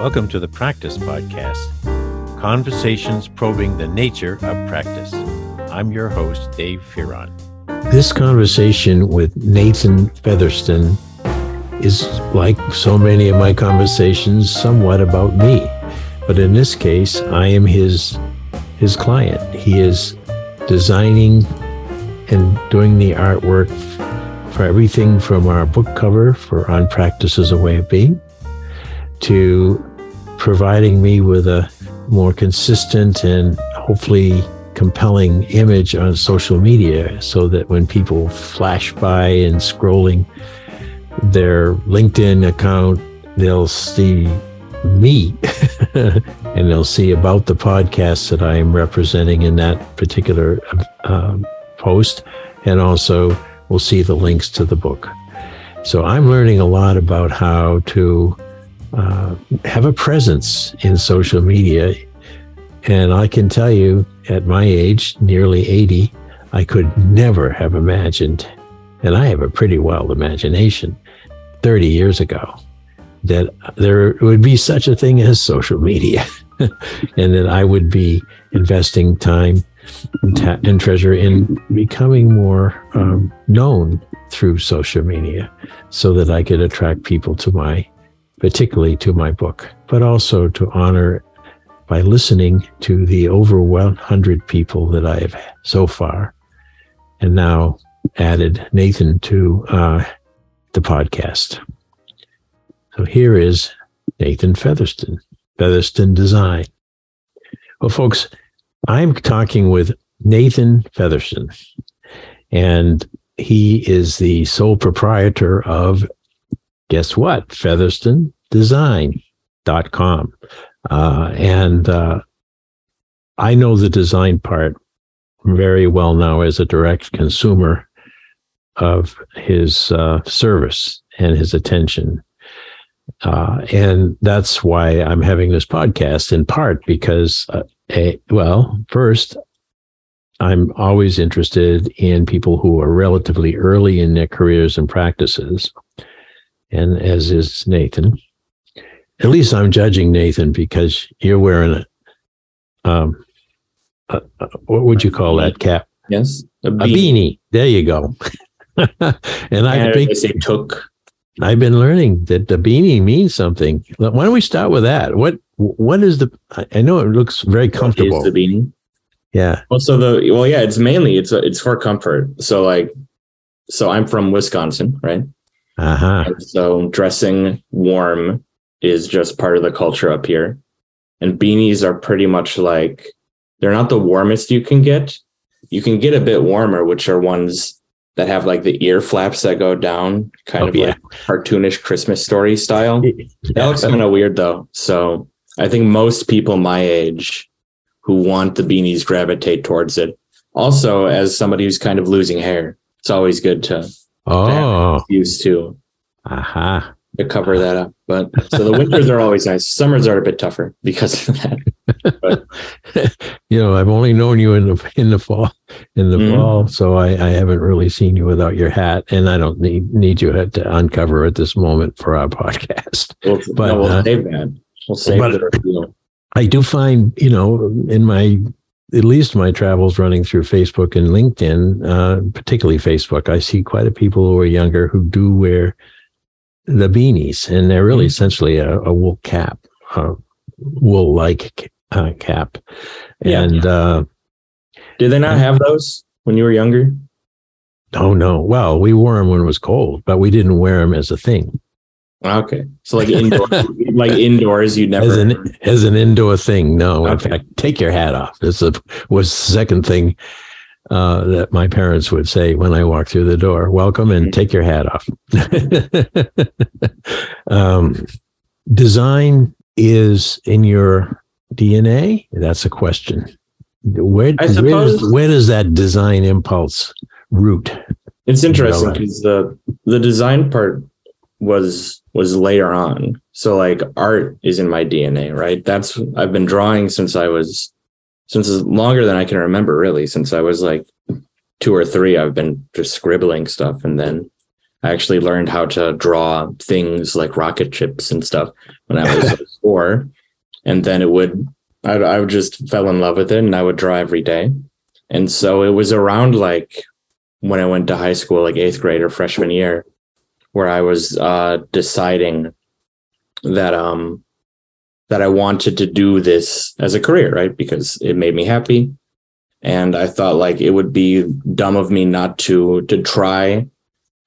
Welcome to the Practice Podcast Conversations probing the nature of practice. I'm your host, Dave Fearon. This conversation with Nathan Featherston is like so many of my conversations, somewhat about me. But in this case, I am his his client. He is designing and doing the artwork for everything from our book cover for On Practice as a Way of Being to providing me with a more consistent and hopefully compelling image on social media so that when people flash by and scrolling their LinkedIn account, they'll see me and they'll see about the podcast that I am representing in that particular uh, post. And also, we'll see the links to the book. So I'm learning a lot about how to uh, have a presence in social media. And I can tell you, at my age, nearly 80, I could never have imagined, and I have a pretty wild imagination 30 years ago, that there would be such a thing as social media and that I would be investing time and, and treasure in becoming more um, known through social media so that I could attract people to my particularly to my book, but also to honor by listening to the over 100 people that I have so far, and now added Nathan to uh, the podcast. So here is Nathan Featherston, Featherston Design. Well, folks, I'm talking with Nathan Featherston, and he is the sole proprietor of guess what? FeatherstonDesign.com. Uh, and uh, I know the design part very well now as a direct consumer of his uh, service and his attention. Uh, and that's why I'm having this podcast in part because, uh, a, well, first, I'm always interested in people who are relatively early in their careers and practices and as is Nathan. At least I'm judging Nathan because you're wearing a, um, a, a what would you call that cap? Yes, a beanie. A beanie. There you go. and I think say took. I've been learning that the beanie means something. Why don't we start with that? What what is the? I know it looks very comfortable. What is the beanie? Yeah. Well, so the well, yeah, it's mainly it's it's for comfort. So like, so I'm from Wisconsin, right? Uh-huh. So dressing warm is just part of the culture up here. And beanies are pretty much like they're not the warmest you can get. You can get a bit warmer, which are ones that have like the ear flaps that go down, kind oh, of yeah. like cartoonish Christmas story style. That looks kind of weird though. So I think most people my age who want the beanies gravitate towards it. Also, as somebody who's kind of losing hair, it's always good to Oh, used to. Aha. Uh-huh. To cover that up. But so the winters are always nice. Summers are a bit tougher because of that. But you know, I've only known you in the in the fall in the mm-hmm. fall, so I, I haven't really seen you without your hat, and I don't need need you to uncover at this moment for our podcast. Well, but no, we'll uh, save that. We'll save but. I do find, you know, in my at least my travels running through Facebook and LinkedIn, uh, particularly Facebook, I see quite a people who are younger who do wear the beanies, and they're really mm-hmm. essentially a, a, wool cap, a wool like uh, cap. And yeah. Uh, did they not have those when you were younger? Oh no. Well, we wore them when it was cold, but we didn't wear them as a thing. Okay, so like indoor, like indoors, you never as an as an indoor thing. No, okay. in fact, take your hat off. This was the second thing uh, that my parents would say when I walked through the door. Welcome and mm-hmm. take your hat off. um, design is in your DNA. That's a question. Where, where, does, where does that design impulse root? It's interesting because the the design part was was later on. So like art is in my DNA, right? That's I've been drawing since I was since longer than I can remember really, since I was like two or three, I've been just scribbling stuff and then I actually learned how to draw things like rocket ships and stuff when I was four. And then it would, I, I just fell in love with it and I would draw every day. And so it was around like when I went to high school, like eighth grade or freshman year, where I was uh, deciding that um that I wanted to do this as a career, right? Because it made me happy. And I thought like it would be dumb of me not to to try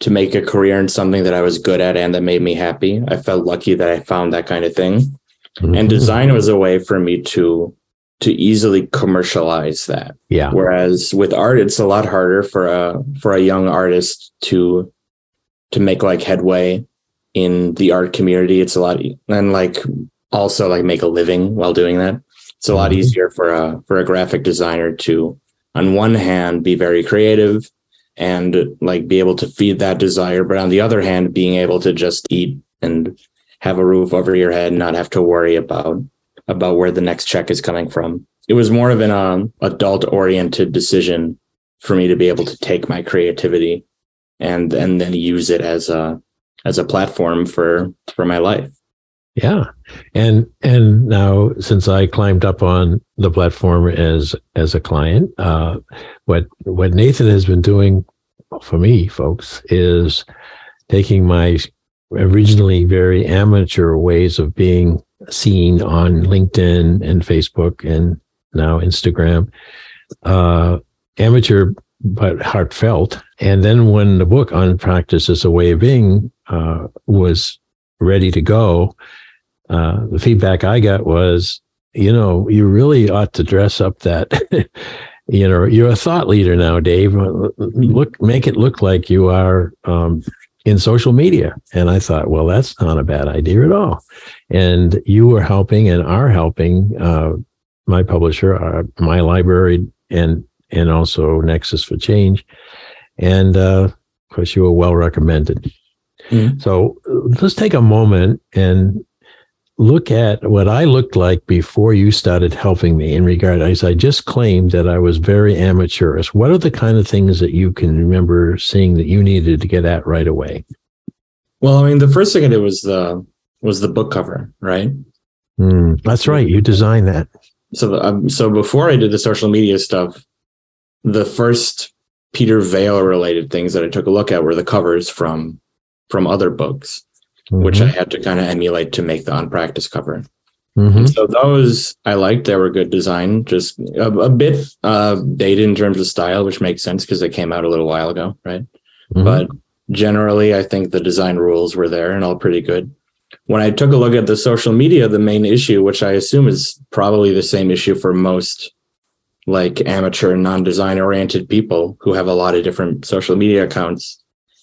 to make a career in something that I was good at and that made me happy. I felt lucky that I found that kind of thing. Mm-hmm. And design was a way for me to to easily commercialize that. Yeah. Whereas with art, it's a lot harder for a for a young artist to to make like headway in the art community. It's a lot and like also like make a living while doing that. It's a lot mm-hmm. easier for a for a graphic designer to on one hand be very creative and like be able to feed that desire, but on the other hand, being able to just eat and have a roof over your head and not have to worry about about where the next check is coming from. It was more of an um, adult oriented decision for me to be able to take my creativity and and then use it as a as a platform for for my life. Yeah. And and now since I climbed up on the platform as as a client, uh, what what Nathan has been doing for me, folks, is taking my originally very amateur ways of being seen on LinkedIn and Facebook and now Instagram, uh, amateur but heartfelt. And then when the book on practice as a way of being uh, was ready to go, uh, the feedback I got was, you know, you really ought to dress up that. you know, you're a thought leader now, Dave. Look, make it look like you are um, in social media. And I thought, well, that's not a bad idea at all. And you were helping and are helping uh, my publisher, uh, my library, and and also Nexus for Change. And uh, of course, you were well recommended. Mm-hmm. So let's take a moment and look at what I looked like before you started helping me in regard as I just claimed that I was very amateurish. What are the kind of things that you can remember seeing that you needed to get at right away? Well, I mean, the first thing I did was the was the book cover, right? Mm, that's right. You designed that. So, um, so before I did the social media stuff, the first Peter Vaill related things that I took a look at were the covers from from other books mm-hmm. which I had to kind of emulate to make the on practice cover. Mm-hmm. So those I liked. They were good design, just a, a bit uh, dated in terms of style, which makes sense because they came out a little while ago, right? Mm-hmm. But generally, I think the design rules were there and all pretty good. When I took a look at the social media, the main issue, which I assume is probably the same issue for most like amateur non-design oriented people who have a lot of different social media accounts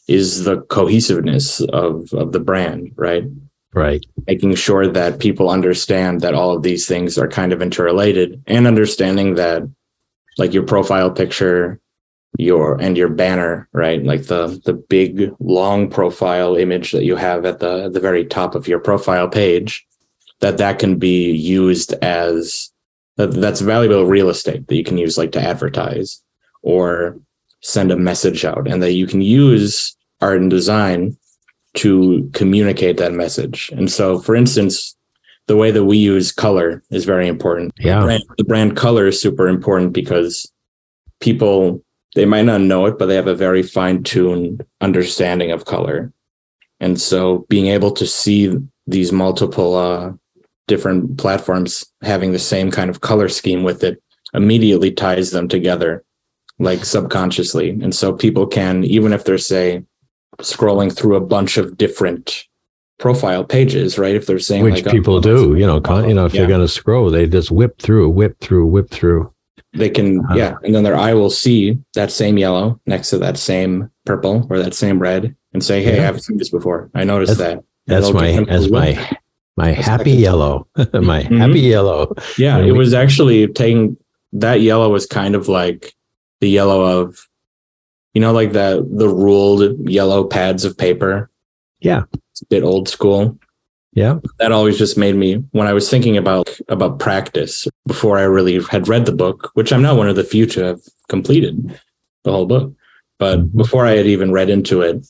is the cohesiveness of of the brand, right? Right. Making sure that people understand that all of these things are kind of interrelated and understanding that like your profile picture your and your banner right like the the big long profile image that you have at the at the very top of your profile page that that can be used as that's valuable real estate that you can use like to advertise or send a message out and that you can use art and design to communicate that message. And so, for instance, the way that we use color is very important. Yeah. The brand, the brand color is super important because people, they might not know it, but they have a very fine tuned understanding of color. And so being able to see these multiple uh, different platforms having the same kind of color scheme with it immediately ties them together like subconsciously. And so people can, even if they're, say, scrolling through a bunch of different profile pages, right? If they're saying which like, people oh, do, you know, con- you know, if yeah. they're going to scroll, they just whip through, whip through, whip through. They can, uh, yeah, and then their eye will see that same yellow next to that same purple or that same red, and say, "Hey, yeah. I haven't seen this before. I noticed that's, that." That's my that's my my happy yellow, my mm-hmm. happy yellow. Yeah, it was actually taking that yellow was kind of like the yellow of you know, like the the ruled yellow pads of paper. Yeah, it's a bit old school. Yeah, that always just made me when I was thinking about about practice before I really had read the book, which I'm not one of the few to have completed the whole book. But mm-hmm. before I had even read into it,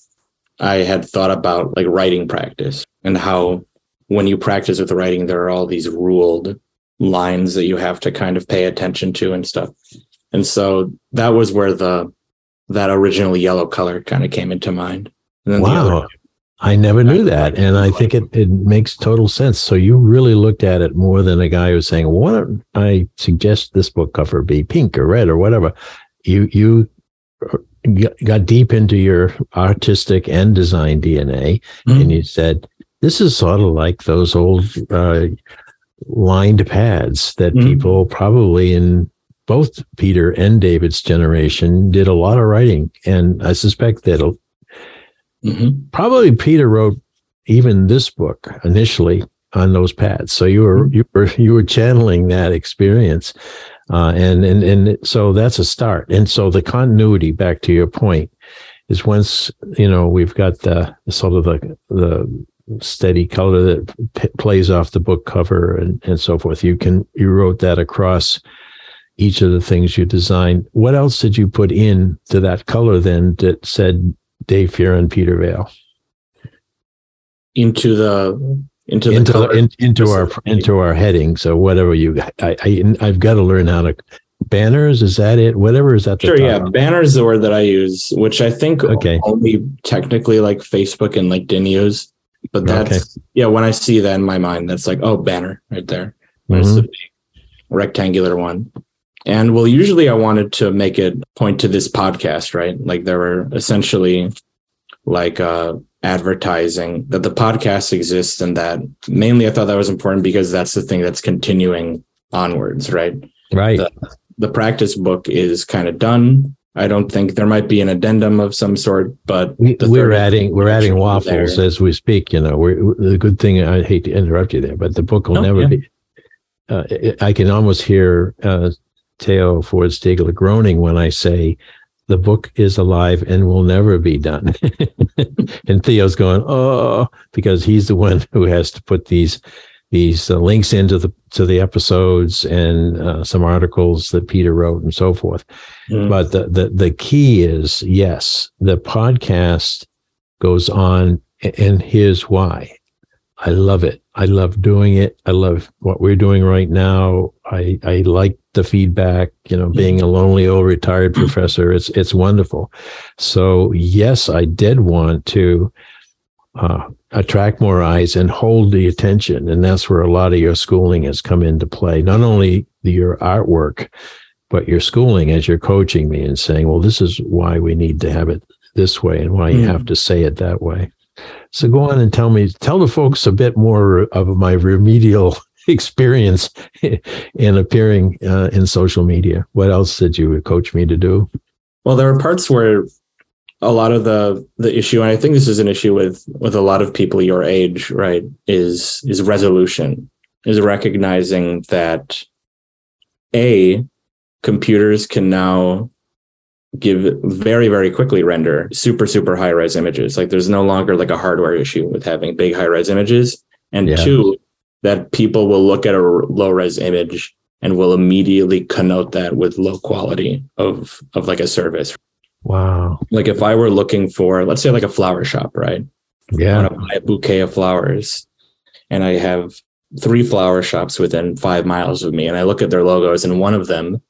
I had thought about like writing practice and how when you practice with writing, there are all these ruled lines that you have to kind of pay attention to and stuff. And so that was where the that original yellow color kind of came into mind. wow. I never knew that. And I think it, it makes total sense. So you really looked at it more than a guy who's saying, well, why don't I suggest this book cover be pink or red or whatever? You, you got deep into your artistic and design DNA mm-hmm. and you said, this is sort of like those old uh, lined pads that mm-hmm. people probably in both Peter and David's generation did a lot of writing. And I suspect that mm-hmm. probably Peter wrote even this book initially on those pads. So you were, mm-hmm. you were, you were channeling that experience. Uh, and, and, and so that's a start. And so the continuity back to your point is once, you know, we've got the sort of the, the steady color that p- plays off the book cover and, and so forth. You can, you wrote that across each of the things you designed. What else did you put in to that color then that said Dave Fearon Peter Vaill? Into the into the into, in, into our into our heading. So whatever you, I, I I've got to learn how to banners. Is that it? Whatever is that? Sure. Yeah, banners is the word that I use, which I think okay. only technically like Facebook and LinkedIn use. But that's okay. yeah. When I see that in my mind, that's like oh banner right there. mm-hmm. the rectangular one. And well, usually I wanted to make it point to this podcast, right? Like there were essentially like uh advertising that the podcast exists and that mainly I thought that was important because that's the thing that's continuing onwards, right? Right. The, the practice book is kind of done. I don't think there might be an addendum of some sort, but we, are adding we're adding waffles there. as we speak. You know, we're, the good thing. I hate to interrupt you there, but the book will no, never yeah. be. Uh, I can almost hear uh, Theo Ford Stiegler groaning when I say the book is alive and will never be done. and Theo's going, oh, because he's the one who has to put these these uh, links into the to the episodes and uh, some articles that Peter wrote and so forth. Mm. But the, the the key is yes, the podcast goes on, and here's why. I love it. I love doing it. I love what we're doing right now. I I like the feedback. You know, being a lonely old retired professor, it's it's wonderful. So yes, I did want to uh, attract more eyes and hold the attention. And that's where a lot of your schooling has come into play. Not only your artwork, but your schooling as you're coaching me and saying, well, this is why we need to have it this way and why you mm. have to say it that way. So go on and tell me, tell the folks a bit more of my remedial experience in appearing uh, in social media. What else did you coach me to do? Well, there are parts where a lot of the the issue and i think this is an issue with with a lot of people your age right is is resolution is recognizing that a computers can now give very very quickly render super super high res images. Like there's no longer like a hardware issue with having big high res images. And yeah. two that people will look at a low res image and will immediately connote that with low quality of of like a service Wow. Like if I were looking for, let's say like a flower shop, right? Yeah. I want to buy a bouquet of flowers and I have three flower shops within five miles of me and I look at their logos and one of them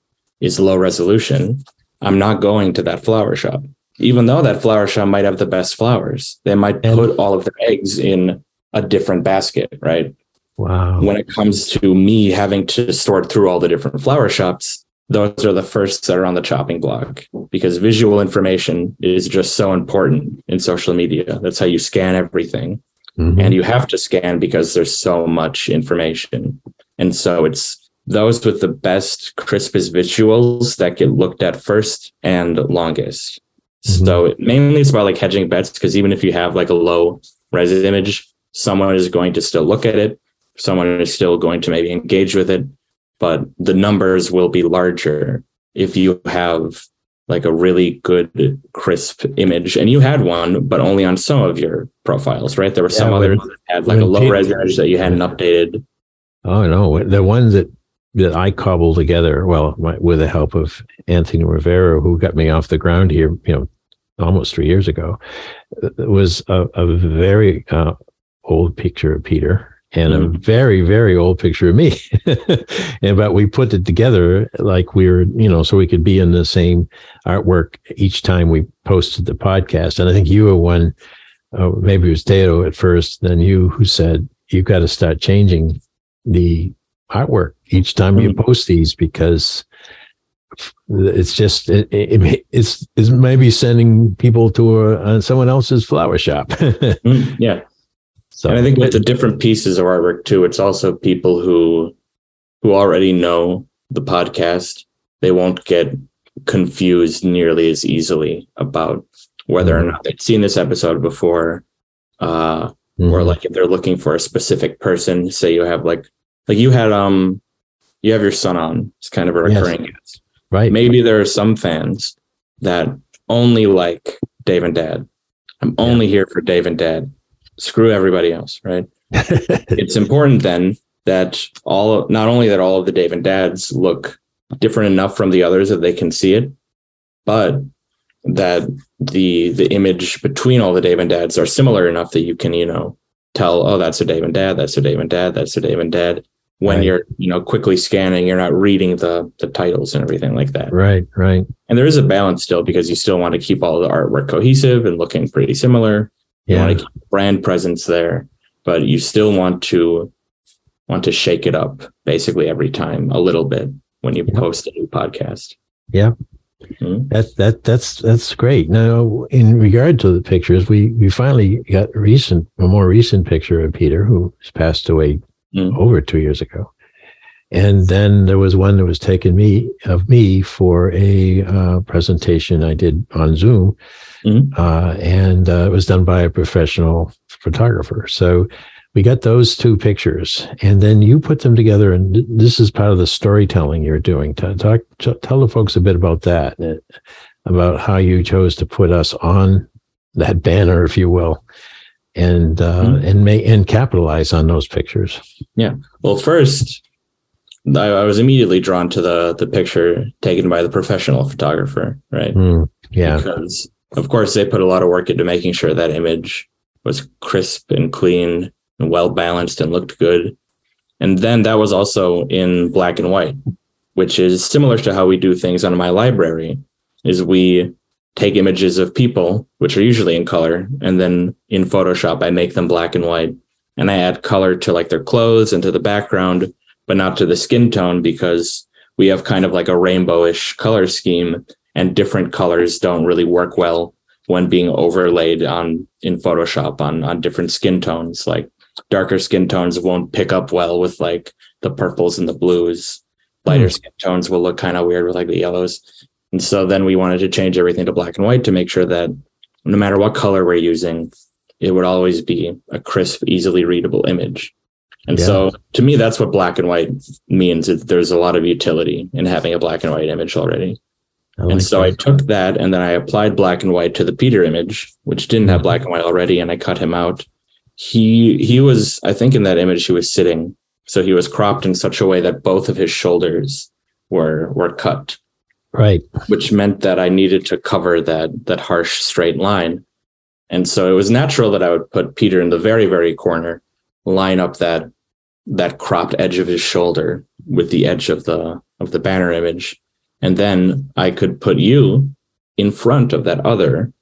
is low resolution. I'm not going to that flower shop. Even though that flower shop might have the best flowers, they might and, put all of their eggs in a different basket, right? Wow. When it comes to me having to sort through all the different flower shops, those are the first that are on the chopping block because visual information is just so important in social media. That's how you scan everything. Mm-hmm. And you have to scan because there's so much information. And so it's those with the best, crispest visuals that get looked at first and longest. Mm-hmm. So mainly it's about like hedging bets because even if you have like a low res image, someone is going to still look at it. Someone is still going to maybe engage with it but the numbers will be larger if you have like a really good crisp image. And you had one but only on some of your profiles right? There were some yeah, others that had like a low res image that you hadn't updated. Oh no. The ones that that i cobbled together well my, with the help of anthony rivera who got me off the ground here you know almost three years ago, it was a, a very uh, old picture of Peter and mm. a very very old picture of me and but we put it together like we were you know so we could be in the same artwork each time we posted the podcast and i think you were one uh, maybe it was Tato at first then you who said you've got to start changing the artwork each time mm. you post these because it's just it, it, it's it's maybe sending people to a, uh, someone else's flower shop mm, yeah so and I think with the different pieces of artwork too, it's also people who who already know the podcast. They won't get confused nearly as easily about whether mm-hmm. or not they've seen this episode before. Uh, mm-hmm. or like if they're looking for a specific person, say you have like like you had um you have your son on. It's kind of a recurring yes. guest. Right. Maybe there are some fans that only like Dave and Dad. I'm only yeah. here for Dave and Dad screw everybody else, right? it's important then that all not only that all of the Dave and Dads look different enough from the others that they can see it, but that the the image between all the Dave and Dads are similar enough that you can, you know, tell, oh, that's a Dave and Dad, that's a Dave and Dad, that's a Dave and Dad. When right. you're, you know, quickly scanning, you're not reading the the titles and everything like that. Right, right. And there is a balance still because you still want to keep all the artwork cohesive and looking pretty similar. You yeah. want to keep brand presence there, but you still want to want to shake it up basically every time a little bit when you yeah. post a new podcast. Yeah. Mm-hmm. That that that's that's great. Now, in regard to the pictures, we we finally got a recent, a more recent picture of Peter, who passed away mm-hmm. over two years ago, and then there was one that was taken me of me for a uh, presentation I did on Zoom, mm-hmm. uh, and uh, it was done by a professional photographer. So we got those two pictures, and then you put them together, and this is part of the storytelling you're doing. Talk, talk tell the folks a bit about that, uh, about how you chose to put us on that banner, if you will, and uh, mm-hmm. and may and capitalize on those pictures. Yeah. Well, first I, I, was immediately drawn to the the picture taken by the professional photographer, right? Mm, yeah, because of course they put a lot of work into making sure that image was crisp and clean and well balanced and looked good. And then that was also in black and white, which is similar to how we do things on my library. Is we take images of people, which are usually in color, and then in Photoshop I make them black and white, and I add color to like their clothes and to the background but not to the skin tone because we have kind of like a rainbowish color scheme and different colors don't really work well when being overlaid on in Photoshop on on different skin tones. Like darker skin tones won't pick up well with like the purples and the blues. Lighter mm. skin tones will look kind of weird with like the yellows. And so then we wanted to change everything to black and white to make sure that no matter what color we're using, it would always be a crisp, easily readable image. And yeah. so to me, that's what black and white means. there's a lot of utility in having a black and white image already. Like and so that. I took that and then I applied black and white to the Peter image, which didn't have mm-hmm. black and white already, and I cut him out. He he was, I think in that image he was sitting. So he was cropped in such a way that both of his shoulders were were cut. Right. Which meant that I needed to cover that that harsh straight line. And so it was natural that I would put Peter in the very, very corner line up that that cropped edge of his shoulder with the edge of the of the banner image. And then i could put you in front of that other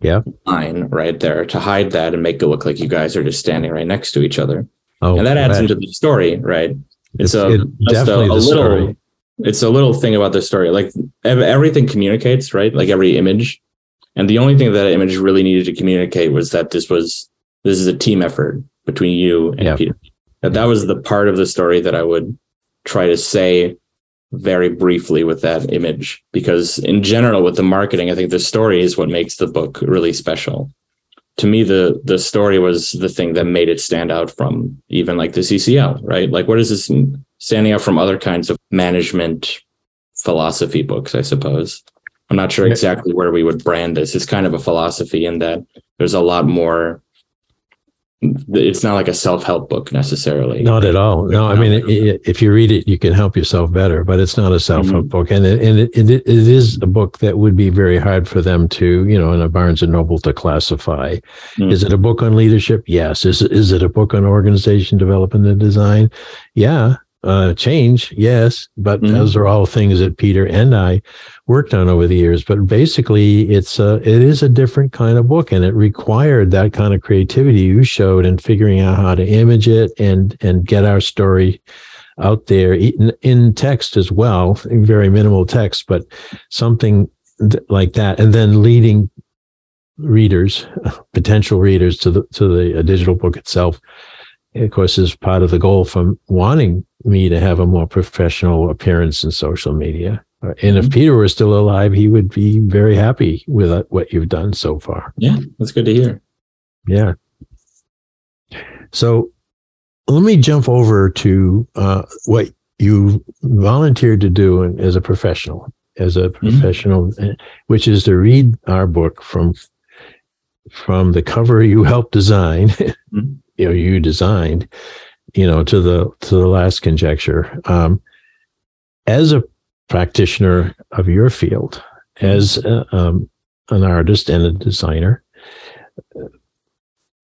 yeah line right there to hide that and make it look like you guys are just standing right next to each other. Oh and that adds into the story right? It's, it's a, it just a, a little story. it's a little thing about the story. Like everything communicates right? Like every image. And the only thing that image really needed to communicate was that this was this is a team effort between you and yep. Peter. That, that was the part of the story that I would try to say very briefly with that image because in general with the marketing i think the story is what makes the book really special. To me the the story was the thing that made it stand out from even like the ccl right? Like what is this standing out from other kinds of management philosophy books i suppose? I'm not sure exactly where we would brand this. It's kind of a philosophy in that there's a lot more it's not like a self-help book necessarily. Not at all. No, I mean, it, it, if you read it, you can help yourself better, but it's not a self-help mm-hmm. book, and it, and it, it, it is a book that would be very hard for them to, you know, in a Barnes and Noble to classify. Mm-hmm. Is it a book on leadership? Yes. Is is it a book on organization development and design? Yeah uh, change, yes, but mm-hmm. those are all things that Peter and I worked on over the years. But basically, it's a, it is a different kind of book, and it required that kind of creativity you showed in figuring out how to image it and and get our story out there in, in text as well, very minimal text, but something th- like that, and then leading readers, potential readers, to the to the digital book itself of course, is part of the goal from wanting me to have a more professional appearance in social media. Uh, and if mm-hmm. Peter were still alive, he would be very happy with uh, what you've done so far. Yeah, that's good to hear. Yeah. So let me jump over to uh, what you volunteered to do as a professional, as a mm-hmm. professional, mm-hmm. which is to read our book from from the cover you helped design, mm-hmm. you know, you designed, you know, to the to the last conjecture. Um, as a practitioner of your field, as a, um, an artist and a designer,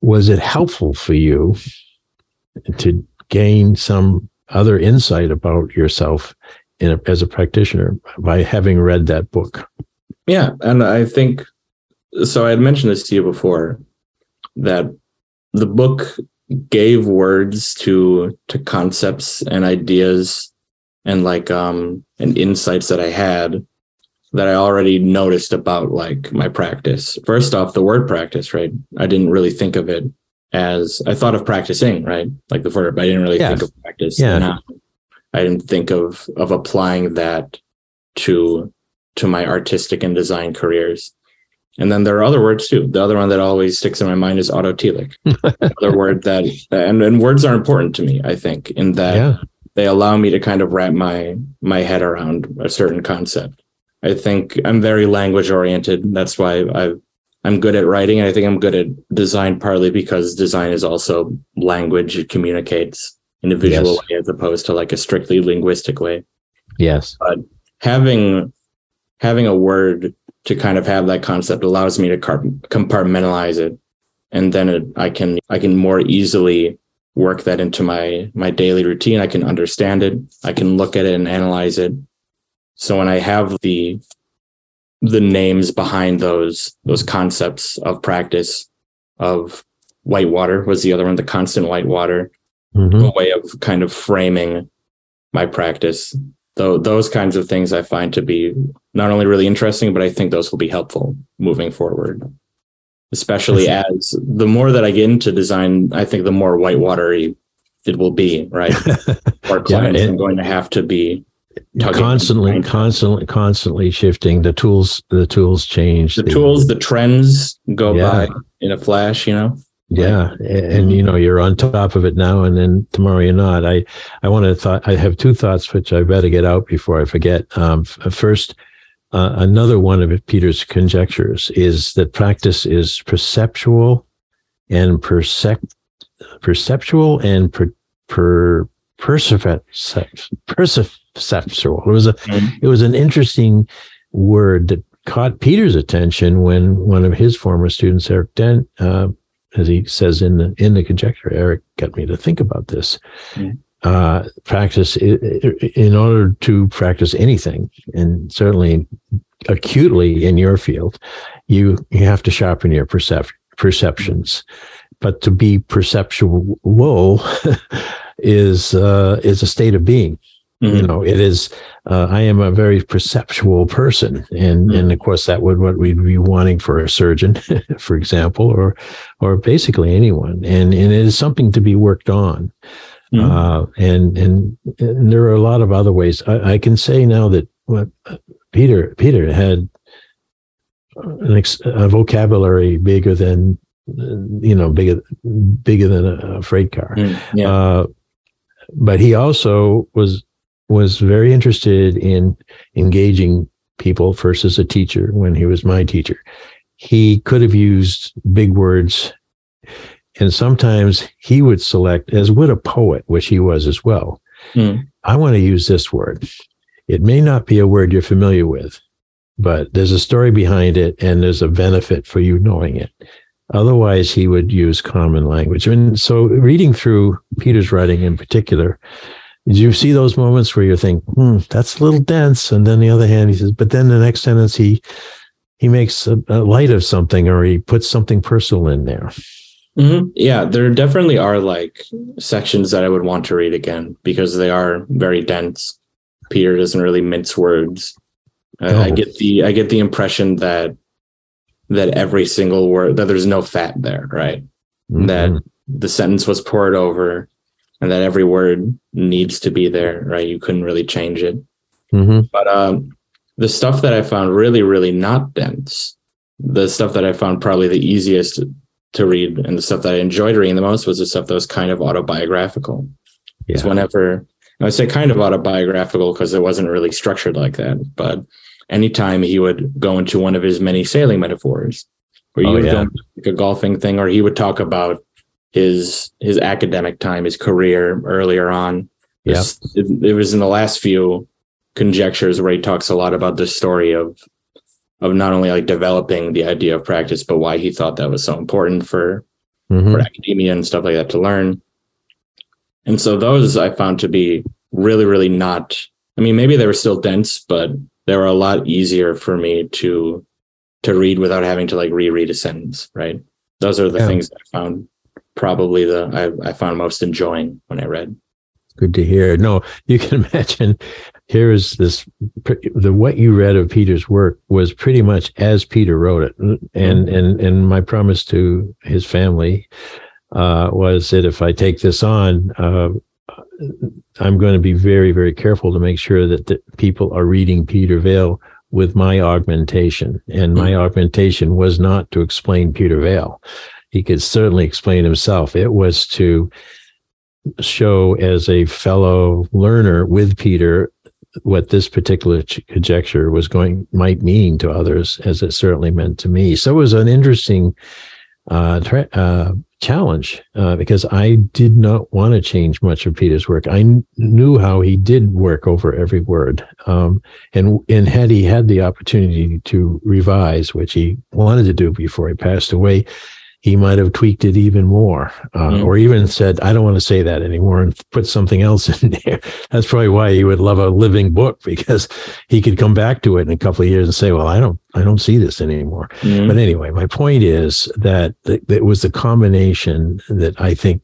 was it helpful for you to gain some other insight about yourself a, as a practitioner by having read that book? Yeah, and I think so. I had mentioned this to you before that the book gave words to to concepts and ideas and like um and insights that I had that I already noticed about like my practice. First off, the word practice, right? I didn't really think of it as I thought of practicing, right? Like the verb. But I didn't really think of practice. Yeah. I didn't think of of applying that to to my artistic and design careers. And then there are other words too. The other one that always sticks in my mind is autotelic. Another word that and, and words are important to me, I think, in that yeah. they allow me to kind of wrap my my head around a certain concept. I think I'm very language oriented. That's why I I'm good at writing. And I think I'm good at design partly because design is also language. It communicates in a visual yes. way as opposed to like a strictly linguistic way. Yes. But having having a word to kind of have that concept allows me to compartmentalize it. And then it, i can i can more easily work that into my my daily routine. I can understand it. I can look at it and analyze it. So when i have the the names behind those those concepts of practice of white water was the other one the constant whitewater mm-hmm. a way of kind of framing my practice though those kinds of things I find to be not only really interesting, but I think those will be helpful moving forward. Especially as the more that I get into design, I think the more whitewatery it will be, right? Our clients yeah, it, are going to have to be constantly, constantly, constantly shifting. The tools, the tools change. The, the tools, the trends go yeah. by in a flash. You know. Yeah, and you know you're on top of it now, and then tomorrow you're not. I I want to thought I have two thoughts which I better get out before I forget. Um, first, uh, another one of Peter's conjectures is that practice is perceptual and percep- perceptual and per, per perceptual. It was a mm-hmm. it was an interesting word that caught Peter's attention when one of his former students, Eric Dent, uh, as he says in the in the conjecture, Eric got me to think about this. Mm. Uh, practice in order to practice anything, and certainly acutely in your field, you you have to sharpen your percep- perceptions. But to be perceptual is uh, is a state of being. Mm-hmm. You know, it is. Uh, I am a very perceptual person, and mm-hmm. and of course that would what we'd be wanting for a surgeon, for example, or or basically anyone, and and it is something to be worked on. Mm-hmm. Uh, and, and and there are a lot of other ways. I, I can say now that what Peter Peter had an ex, a vocabulary bigger than you know bigger bigger than a, freight car. Mm, yeah. Uh, but he also was was very interested in engaging people first as a teacher when he was my teacher. He could have used big words and sometimes he would select, as would a poet, which he was as well. Mm. I want to use this word. It may not be a word you're familiar with, but there's a story behind it and there's a benefit for you knowing it. Otherwise, he would use common language. And so, reading through Peter's writing in particular, you see those moments where you think, hmm, that's a little dense? And then the other hand, he says, but then the next sentence, he he makes a, a light of something or he puts something personal in there. Mm-hmm. Yeah, there definitely are like sections that I would want to read again because they are very dense. Peter doesn't really mince words. No. I, I get the I get the impression that that every single word that there's no fat there, right? That Mhm. the sentence was poured over, and that every word needs to be there, right? You couldn't really change it. Mhm. But um, the stuff that I found really, really not dense, the stuff that I found probably the easiest to read and the stuff that I enjoyed reading the most was the stuff that was kind of autobiographical. Because Yeah. whenever I would say kind of autobiographical because it wasn't really structured like that, but anytime he would go into one of his many sailing metaphors, where you Oh, would yeah. go into like a golfing thing, or he would talk about his his academic time, his career earlier on. Yeah. It, it was in the last few conjectures where he talks a lot about the story of of not only like developing the idea of practice, but why he thought that was so important for Mhm. for academia and stuff like that to learn. And so those I found to be really, really not. I mean, maybe they were still dense, but they were a lot easier for me to to read without having to like reread a sentence. Right. Those are the Yeah. things that I found probably the I, I found most enjoying when I read. Good to hear. No, you can imagine. Here is this the what you read of Peter's work was pretty much as Peter wrote it, and and and my promise to his family uh, was that if I take this on, uh, I'm going to be very very careful to make sure that the people are reading Peter Vaill with my augmentation, and my augmentation was not to explain Peter Vaill. He could certainly explain himself. It was to show as a fellow learner with Peter what this particular conjecture was going might mean to others, as it certainly meant to me. So it was an interesting uh, tra- uh, challenge uh, because I did not want to change much of Peter's work. I kn- knew how he did work over every word, um, and and had he had the opportunity to revise, which he wanted to do before he passed away, he might have tweaked it even more, uh, Mm. or even said, "I don't want to say that anymore," and put something else in there. That's probably why he would love a living book because he could come back to it in a couple of years and say, "Well, I don't, I don't see this anymore." Mhm. But anyway, my point is that th- it was the combination that I think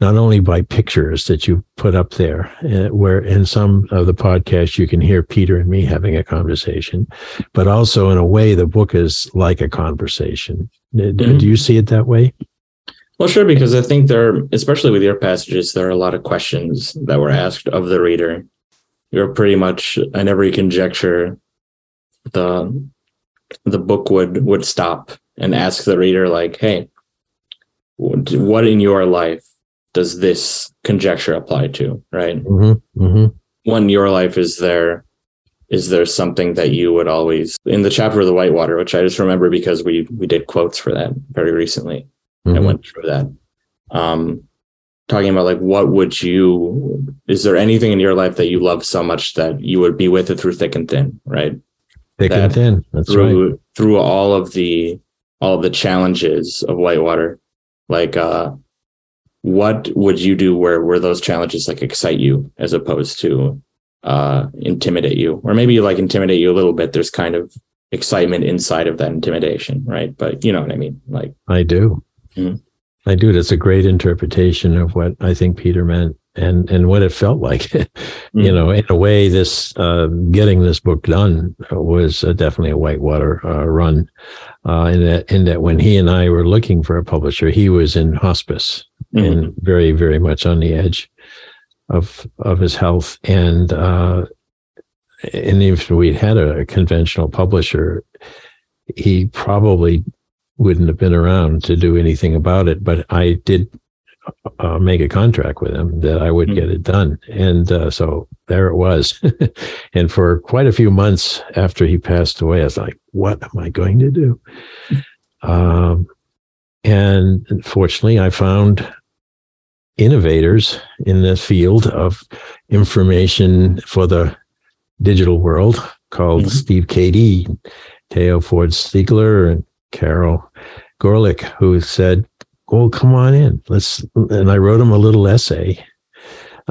not only by pictures that you put up there, uh, where in some of the podcasts you can hear Peter and me having a conversation, but also in a way the book is like a conversation. Mhm. Do you see it that way? Well, sure, because I think there, especially with your passages, there are a lot of questions that were asked of the reader. You're pretty much in every conjecture, the the book would would stop and ask the reader, like, "Hey, what in your life does this conjecture apply to?" Right? Mm-hmm. Mm-hmm. Your life is there? Is there something that you would always in the chapter of the Whitewater, which I just remember because we we did quotes for that very recently. I Mhm. went through that. Um, talking about like what would you is there anything in your life that you love so much that you would be with it through thick and thin, right? Thick and that thin. That's right. through through all of the all of the challenges of Whitewater. Like uh what would you do where where those challenges like excite you as opposed to uh intimidate you? Or maybe like intimidate you a little bit. There's kind of excitement inside of that intimidation, right? But you know what I mean? Like I do. Mhm. I do. That's a great interpretation of what I think Peter meant and and what it felt like. you Mm. know, in a way, this uh, getting this book done was uh, definitely a whitewater uh, run. Uh, in that, in that, when he and I were looking for a publisher, he was in hospice Mhm. and very, very much on the edge of of his health. And uh, and if we'd had a conventional publisher, he probably wouldn't have been around to do anything about it. But I did uh, make a contract with him that I would Hmm. get it done, and uh, so there it was. and for quite a few months after he passed away, I was like, "What am I going to do?" Um, and fortunately, I found innovators in the field of information for the digital world called mm-hmm. Steve Cady, Theo Ford Stiegler, and Carol Gorlick, who said, well, come on in. Let's, and I wrote him a little essay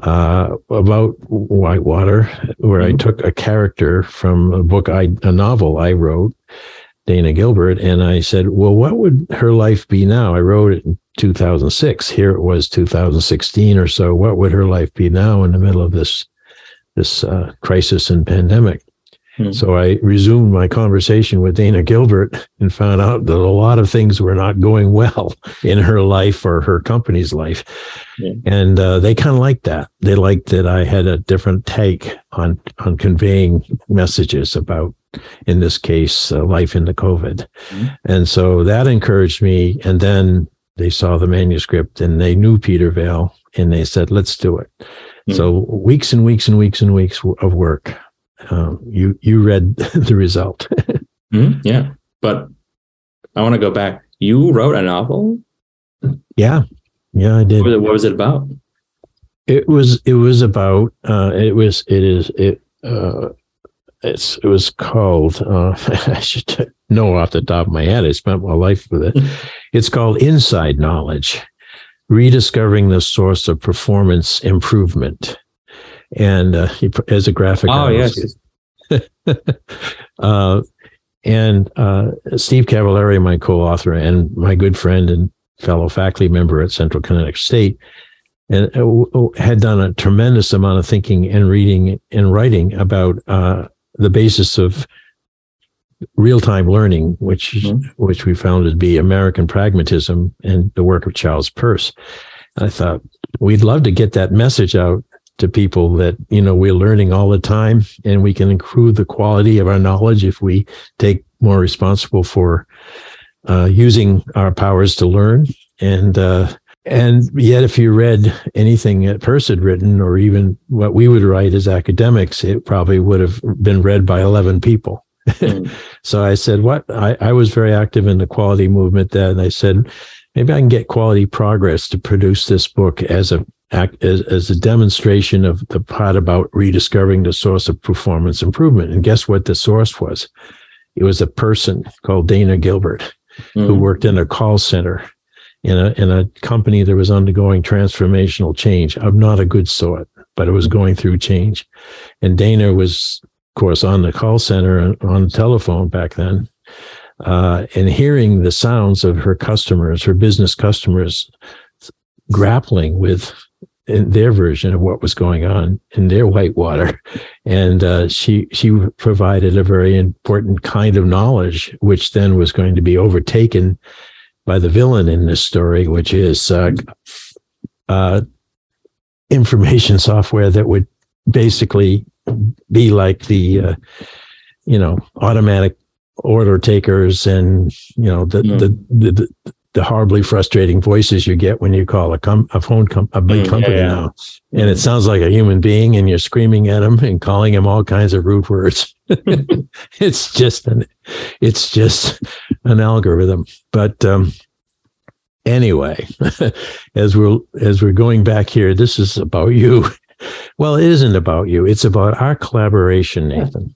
uh, about Whitewater, where mm-hmm. I took a character from a book I, a novel I wrote, Dana Gilbert, and I said, well, what would her life be now? I wrote it in 2006. Here it was 2016 or so. What would her life be now in the middle of this, this uh, crisis and pandemic? Hmm. So I resumed my conversation with Dana Gilbert and found out that a lot of things were not going well in her life or her company's life. Yeah. And uh, they kind of liked that. They liked that I had a different take on on conveying messages about, in this case, uh, life in the COVID. Hmm. And so that encouraged me. And then they saw the manuscript and they knew Peter Vaill and they said, let's do it. Hmm. So weeks and weeks and weeks and weeks of work um, you you read the result. mm-hmm, yeah, but I want to go back. You wrote a novel. Yeah, yeah, I did. What was it, what was it about? It was it was about uh, it was it is it uh, it's it was called uh, I should know off the top of my head. I spent my life with it. it's called Inside Knowledge: Rediscovering the Source of Performance Improvement and uh, as a graphic oh, artist. yes. uh, and uh, Steve Cavaleri, my co-author and my good friend and fellow faculty member at Central Connecticut State, and uh, had done a tremendous amount of thinking and reading and writing about uh, the basis of real-time learning, which mm-hmm. which we found to be American pragmatism and the work of Charles Peirce. I thought we'd love to get that message out to people that you know we're learning all the time and we can improve the quality of our knowledge if we take more responsible for uh, using our powers to learn and uh, and yet if you read anything that Peirce had written or even what we would write as academics it probably would have been read by 11 people mm. so i said what I, I was very active in the quality movement then and i said maybe i can get quality progress to produce this book as a act as, as a demonstration of the part about rediscovering the source of performance improvement. And guess what the source was? It was a person called Dana Gilbert mm. who worked in a call center in a in a company that was undergoing transformational change of not a good sort, but it was going through change. And Dana was, of course, on the call center on the telephone back then. Uh, and hearing the sounds of her customers, her business customers, grappling with in their version of what was going on in their whitewater and uh, she she provided a very important kind of knowledge which then was going to be overtaken by the villain in this story which is uh, uh, information software that would basically be like the uh, you know automatic order takers and you know the, mm. the, the, the the horribly frustrating voices you get when you call a, com- a phone com- a big mm, company yeah, yeah. now, and it sounds like a human being, and you're screaming at him and calling him all kinds of rude words. it's just an, it's just an algorithm. But um, anyway, as we're as we're going back here, this is about you. Well, it isn't about you. It's about our collaboration, Nathan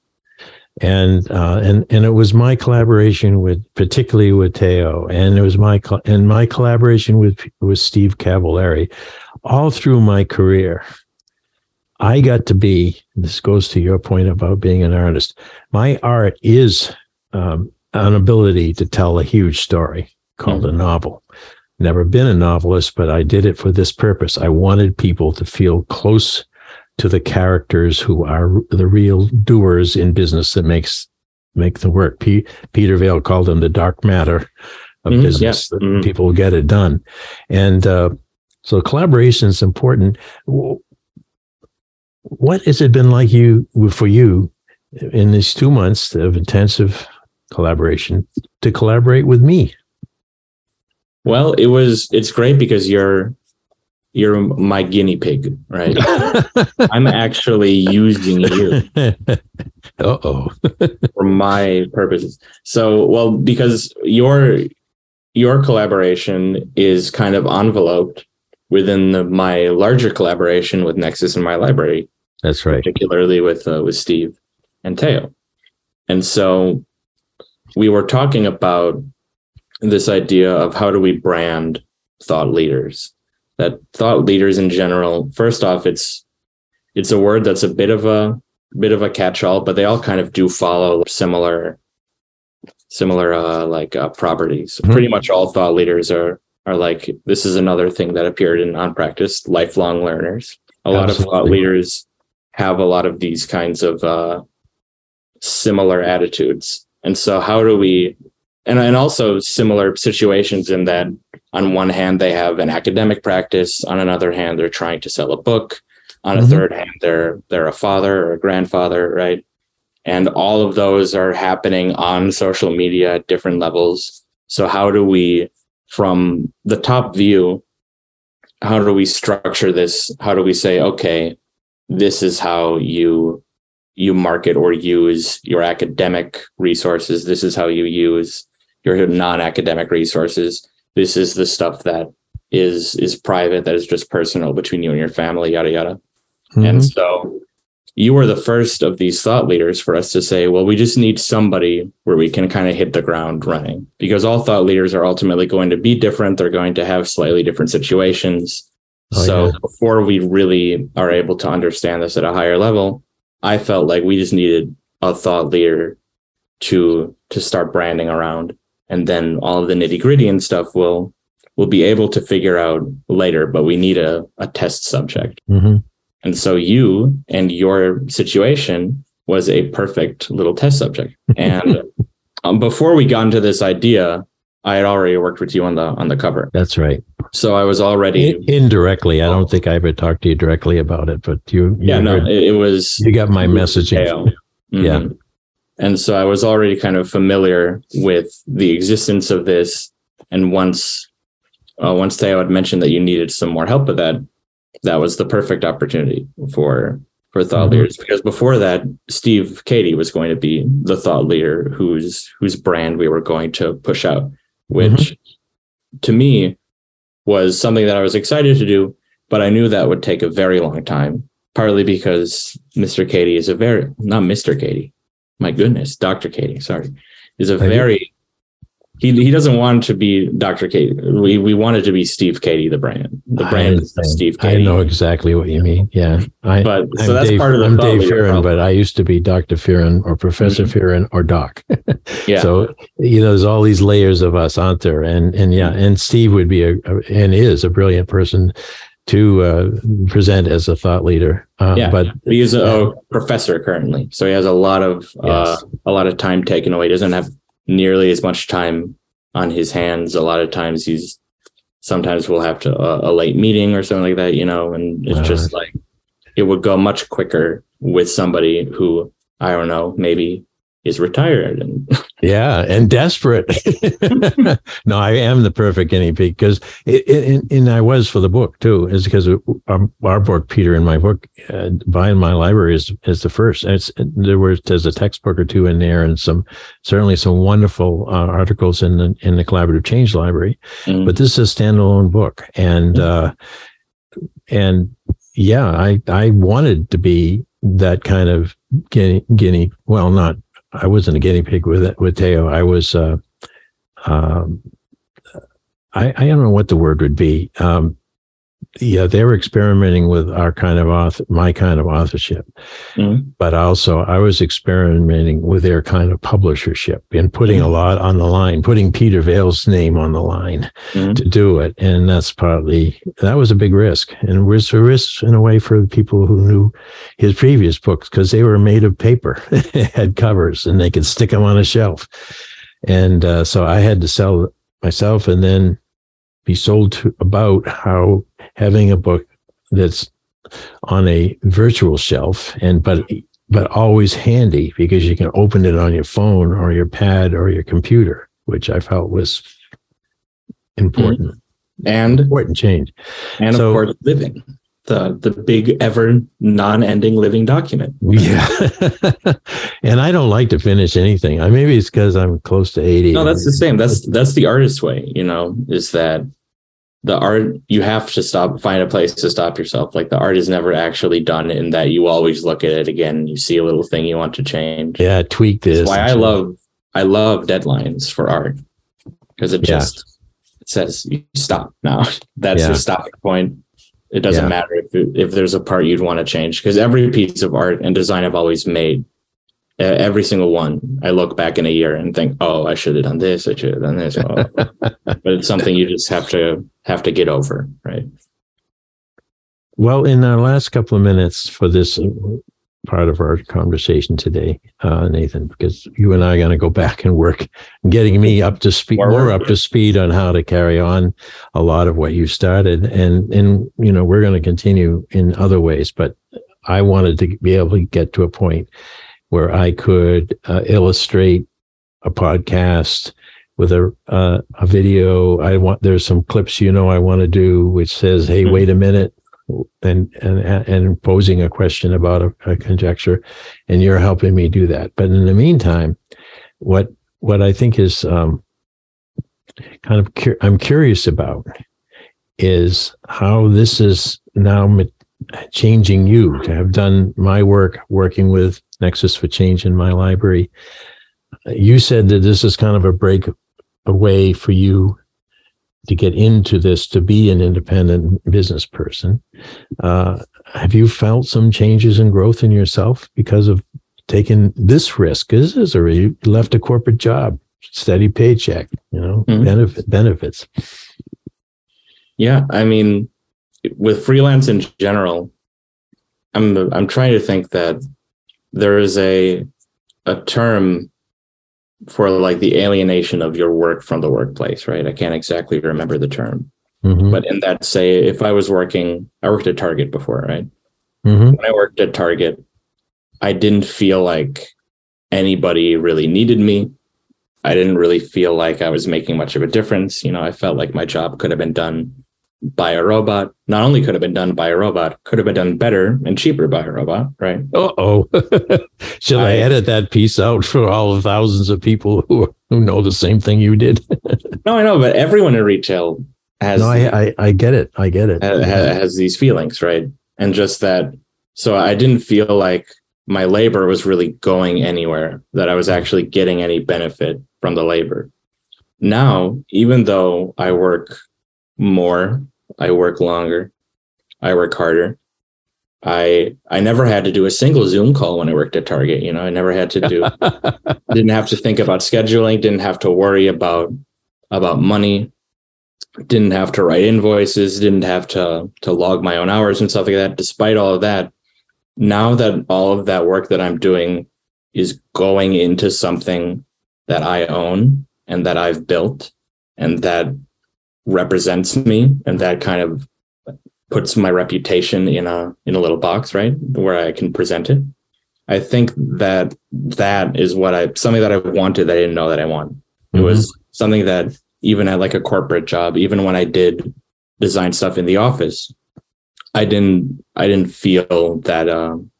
and uh, and and it was my collaboration with particularly with Teo, and it was my and my collaboration with with Steve Cavaleri, all through my career. I got to be. This goes to your point about being an artist. My art is um, an ability to tell a huge story called mm-hmm. a novel. Never been a novelist, but I did it for this purpose. I wanted people to feel close to the characters who are the real doers in business that makes make the work. P- Peter Vaill called them the dark matter of mm, business. Yeah. Mm. People get it done, and uh, so collaboration is important. What has it been like you for you in these two months of intensive collaboration to collaborate with me? Well, it was it's great because you're you're my guinea pig, right? I'm actually using you. Uh-oh. for my purposes. So, well, because you're your collaboration is kind of enveloped within the, my larger collaboration with Nexus and my library, That's right. particularly with uh, with Steve and Teo. And so we were talking about this idea of how do we brand thought leaders? That thought leaders in general, first off, it's it's a word that's a bit of a bit of a catch-all, but they all kind of do follow similar similar uh, like uh, properties. Mhm. Pretty much all thought leaders are are like this is another thing that appeared in on practice lifelong learners. A lot of thought leaders have a lot of these kinds of uh, similar attitudes, and so how do we? And and also similar situations in that on one hand they have an academic practice, on another hand they're trying to sell a book, on a Mhm. third hand they're they're a father or a grandfather, right? and all of those are happening on social media at different levels. So how do we from the top view how do we structure this? How do we say okay this is how you you market or use your academic resources. This is how you use your non-academic resources this is the stuff that is is private that is just personal between you and your family yada yada and Mhm. so you were the first of these thought leaders for us to say, well, we just need somebody where we can kind of hit the ground running because all thought leaders are ultimately going to be different. They're going to have slightly different situations. Oh, so yeah. before we really are able to understand this at a higher level, I felt like we just needed a thought leader to to start branding around. And then all of the nitty gritty and stuff will will be able to figure out later, but we need a, a test subject. Mhm. And so you and your situation was a perfect little test subject. And um, before we got into this idea, I had already worked with you on the on the cover. That's right. So I was already In- indirectly, I don't think I ever talked to you directly about it, but you, you, yeah, no, heard- it, it was you got my messaging. Teo. Yeah. And so I was already kind of familiar with the existence of this. And once uh, once Theo had mentioned that you needed some more help with that, that was the perfect opportunity for for thought Mhm. leaders. Because before that, Steve Cady was going to be the thought leader whose whose brand we were going to push out, which to me was something that I was excited to do, but I knew that would take a very long time. Partly because Mr. Cady is a very not Mr. Cady, my goodness, Dr. Cady, sorry, is a very he he doesn't want to be Dr. Cady. We we wanted to be Steve Cady, the brand. The brand is. Steve I know exactly what you mean. Yeah. I, But I'm so that's Dave, part of the I'm Dave Fearon, but I used to be Dr. Fearon or Professor mm-hmm. Fearon or Doc. Yeah. So, you know, there's all these layers of us out there. And, and yeah, and Steve would be a, a- and is a brilliant person to uh, present as a thought leader. Uh, Yeah. But He's a, a professor currently, so he has a lot of uh, a lot of time taken away. He doesn't have nearly as much time on his hands. A lot of times, he's sometimes we'll have to uh, a late meeting or something like that, you know, and it's just like it would go much quicker with somebody who I don't know maybe is retired and yeah, and desperate. no, I am the perfect guinea pig because, and, and I was for the book too, is because our, our book, Peter, and my book, uh, By in My Library is, is the first. It's, there was, there's a textbook or two in there and some, certainly some wonderful uh, articles in the, in the Collaborative Change Library. Mm. But this is a standalone book. And, uh, and yeah, I, I wanted to be that kind of guinea, guinea, well, not I wasn't a guinea pig with with Teo. I was, uh, um, I I don't know what the word would be. Um, yeah, they were experimenting with our kind of author, my kind of authorship, Mhm. but also I was experimenting with their kind of publishership and putting a lot on the line, putting Peter Vaill's name on the line Mhm. to do it, and that's partly that was a big risk, and it was a risk in a way for the people who knew his previous books because they were made of paper, had covers, and they could stick them on a shelf, and uh, so I had to sell myself, and then be sold to about how having a book that's on a virtual shelf and but but always handy because you can open it on your phone or your pad or your computer which i felt was important mm-hmm. and important change and So- of course living the the big ever non-ending living document. Yeah. and I don't like to finish anything. I maybe it's because I'm close to 80. No, that's the same. That's that's the artist's way, you know, is that the art you have to stop find a place to stop yourself. Like the art is never actually done in that you always look at it again, you see a little thing you want to change. Yeah, tweak this. That's why I love I love deadlines for art. Because it Yeah. just it says you stop now. That's Yeah. your stopping point. It doesn't Yeah. matter if if there's a part you'd want to change because every piece of art and design I've always made, every single one, I look back in a year and think, oh, I should have done this. I should have done this. Oh. but it's something you just have to have to get over, right? Well, in our last couple of minutes for this uh, part of our conversation today, uh, Nathan, because you and I are going to go back and work getting me up to speed, More more up to speed on how to carry on a lot of what you started, and and you know we're going to continue in other ways, but I wanted to be able to get to a point where I could uh, illustrate a podcast with a uh, a video. I want there's some clips you know I want to do which says, "Hey, Mhm. wait a minute," and and and posing a question about a, a conjecture, and you're helping me do that. But in the meantime, what what I think is um, kind of cur- I'm curious about is how this is now changing you to have done my work working with Nexus for Change in my library. You said that this is kind of a break away for you to get into this to be an independent business person. Uh, have you felt some changes and growth in yourself because of taking this risk? This is a you left a corporate job, steady paycheck, you know, Mhm. benefit benefits. Yeah, I mean, with freelance in general, I'm I'm trying to think that there is a a term for like the alienation of your work from the workplace, right? I can't exactly remember the term, Mhm. but in that, say, if I was working, I worked at Target before, right? Mhm. When I worked at Target, I didn't feel like anybody really needed me. I didn't really feel like I was making much of a difference. You know, I felt like my job could have been done by a robot. Not only could have been done by a robot, could have been done better and cheaper by a robot, right? Uh oh. Should I, I- edit that piece out for all the thousands of people who who know the same thing you did? No, I know, but everyone in retail has no, I, I I get it. I get it. ha- ha- has these feelings, right? And just that. So I didn't feel like my labor was really going anywhere, that I was actually getting any benefit from the labor. Now, even though I work more, I work longer, I work harder. I I never had to do a single Zoom call when I worked at Target. You know, I never had to do didn't have to think about scheduling, didn't have to worry about about money, didn't have to write invoices, didn't have to to log my own hours and stuff like that. Despite all of that, now that all of that work that I'm doing is going into something that I own and that I've built and that represents me and that kind of puts my reputation in a in a little box, right? Where I can present it. I think that that is what I something that I wanted that I didn't know that I want. It was something that even at like a corporate job, even when I did design stuff in the office, I didn't I didn't feel that um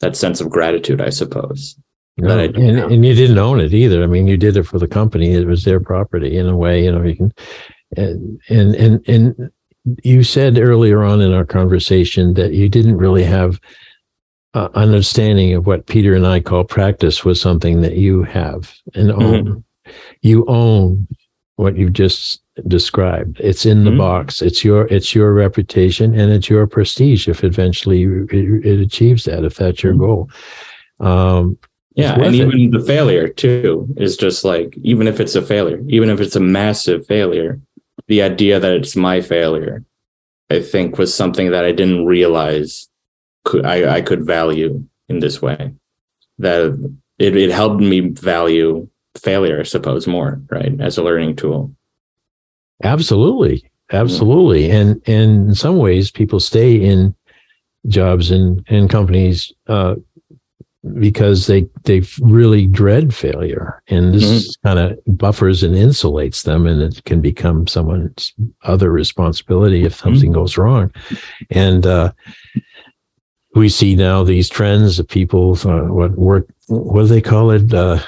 that sense of gratitude, I suppose. No, and, and you didn't own it either. I mean, you did it for the company. It was their property in a way. You know, you can, and and and and you said earlier on in our conversation that you didn't really have uh, understanding of what Peter and I call practice was something that you have and own. You own what you've just described. It's in the Mhm. box. It's your it's your reputation and it's your prestige if eventually it, it achieves that. If that's your Mhm. goal. Um, Yeah, and it. even the failure too is just like even if it's a failure, even if it's a massive failure, the idea that it's my failure, I think was something that I didn't realize could I, I could value in this way. That it, it helped me value failure, I suppose, more, right? As a learning tool. Absolutely. Absolutely. And and in some ways people stay in jobs and, and companies uh because they they really dread failure and this Mm-hmm. kind of buffers and insulates them and it can become someone's other responsibility if Mm-hmm. something goes wrong and uh we see now these trends of people uh, what work what do they call it uh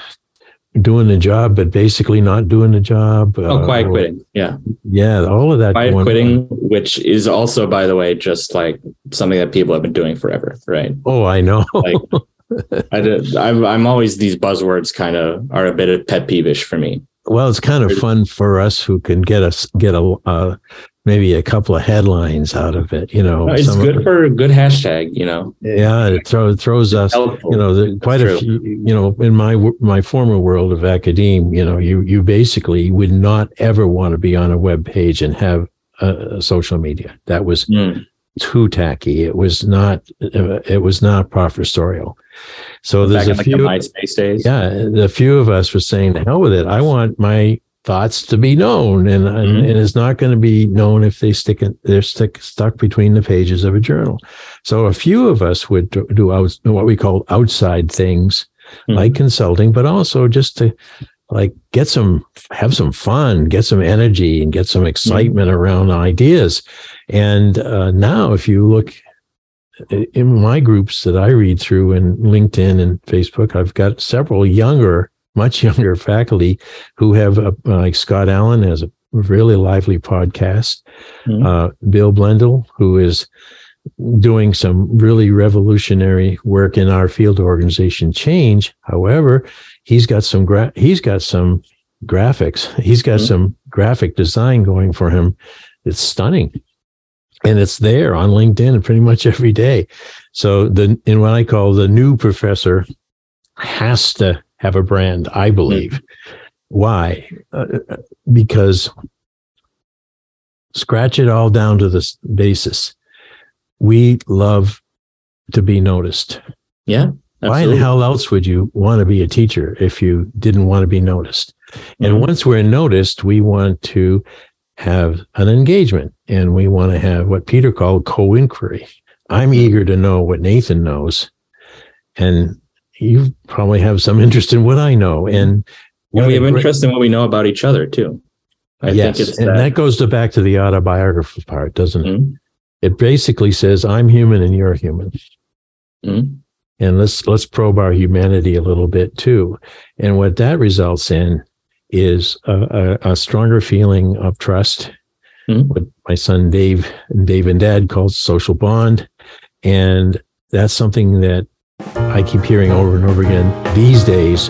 doing the job but basically not doing the job Oh, uh, quiet quitting. Yeah. yeah all of that Quiet going on. quitting, which is also, by the way, just like something that people have been doing forever, right? oh i know Like, I did, I'm, I'm always these buzzwords kind of are a bit of pet peevish for me. Well, it's kind of fun for us who can get us get a uh, maybe a couple of headlines out of it. You know, it's good for a good hashtag, you know. yeah. It throws throws us. Helpful. You know, the, quite a true. few. You know, in my my former world of academe, you know, you you basically would not ever want to be on a web page and have a, a social media. That was Mm. Too tacky. It was not. Uh, it was not professorial. So there's Back a in like few. the MySpace days. yeah the few of us were saying hell with it i want my thoughts to be known and and, Mhm. and it's not going to be known if they stick in they're stick stuck between the pages of a journal so a few of us would do, do out, what we call outside things Mhm. like consulting but also just to like get some have some fun get some energy and get some excitement around ideas and uh, now if you look in my groups that I read through in LinkedIn and Facebook, I've got several younger, much younger faculty who have, uh, like Scott Allen has a really lively podcast. Mhm. Uh, Bill Blendell, who is doing some really revolutionary work in our field organization change. However, he's got some gra- he's got some graphics. He's got Mhm. some graphic design going for him. It's stunning and it's there on LinkedIn pretty much every day. So the in what I call the new professor has to have a brand, I believe. Why? Uh, because scratch it all down to the basis. We love to be noticed. Yeah. Why in the hell else would you want to be a teacher if you didn't want to be noticed? And Mhm. once we're noticed, we want to have an engagement and we want to have what Peter called co inquiry. I'm eager to know what Nathan knows. And you probably have some interest in what I know. And, And we have great- interest in what we know about each other too. I yes, think it's and that. that goes to back to the autobiography part, doesn't it? Mhm. It basically says, I'm human and you're human. Mhm. and let's let's probe our humanity a little bit too and what that results in is a, a, a stronger feeling of trust Mhm. what my son dave and dave and dad calls social bond and that's something that i keep hearing over and over again these days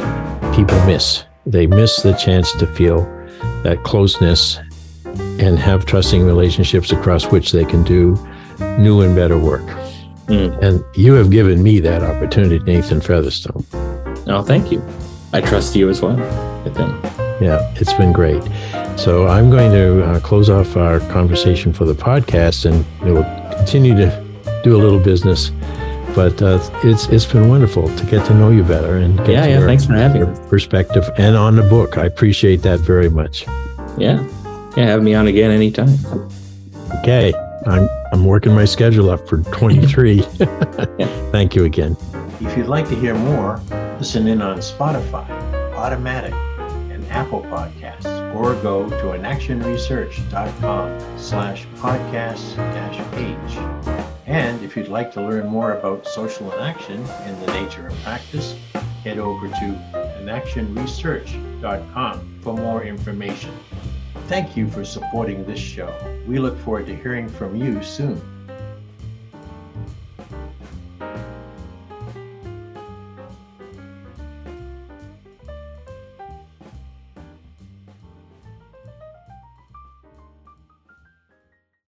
people miss they miss the chance to feel that closeness and have trusting relationships across which they can do new and better work Mm. and you have given me that opportunity, Nathan Featherstone. Oh, thank you. I trust you as well. I think. Yeah, it's been great. So I'm going to uh, close off our conversation for the podcast, and we'll continue to do a little business. But uh, it's it's been wonderful to get to know you better and get Yeah, yeah. your, Thanks for having your me. perspective and on the book. I appreciate that very much. Yeah. Yeah. Have me on again anytime. Okay, I'm I'm working my schedule up for 23. Thank you again. If you'd like to hear more, listen in on Spotify, Automatic, and Apple Podcasts, or go to inactionresearch.com slash podcast dash page. And if you'd like to learn more about social inaction and the nature of practice, head over to inactionresearch.com for more information. Thank you for supporting this show. We look forward to hearing from you soon.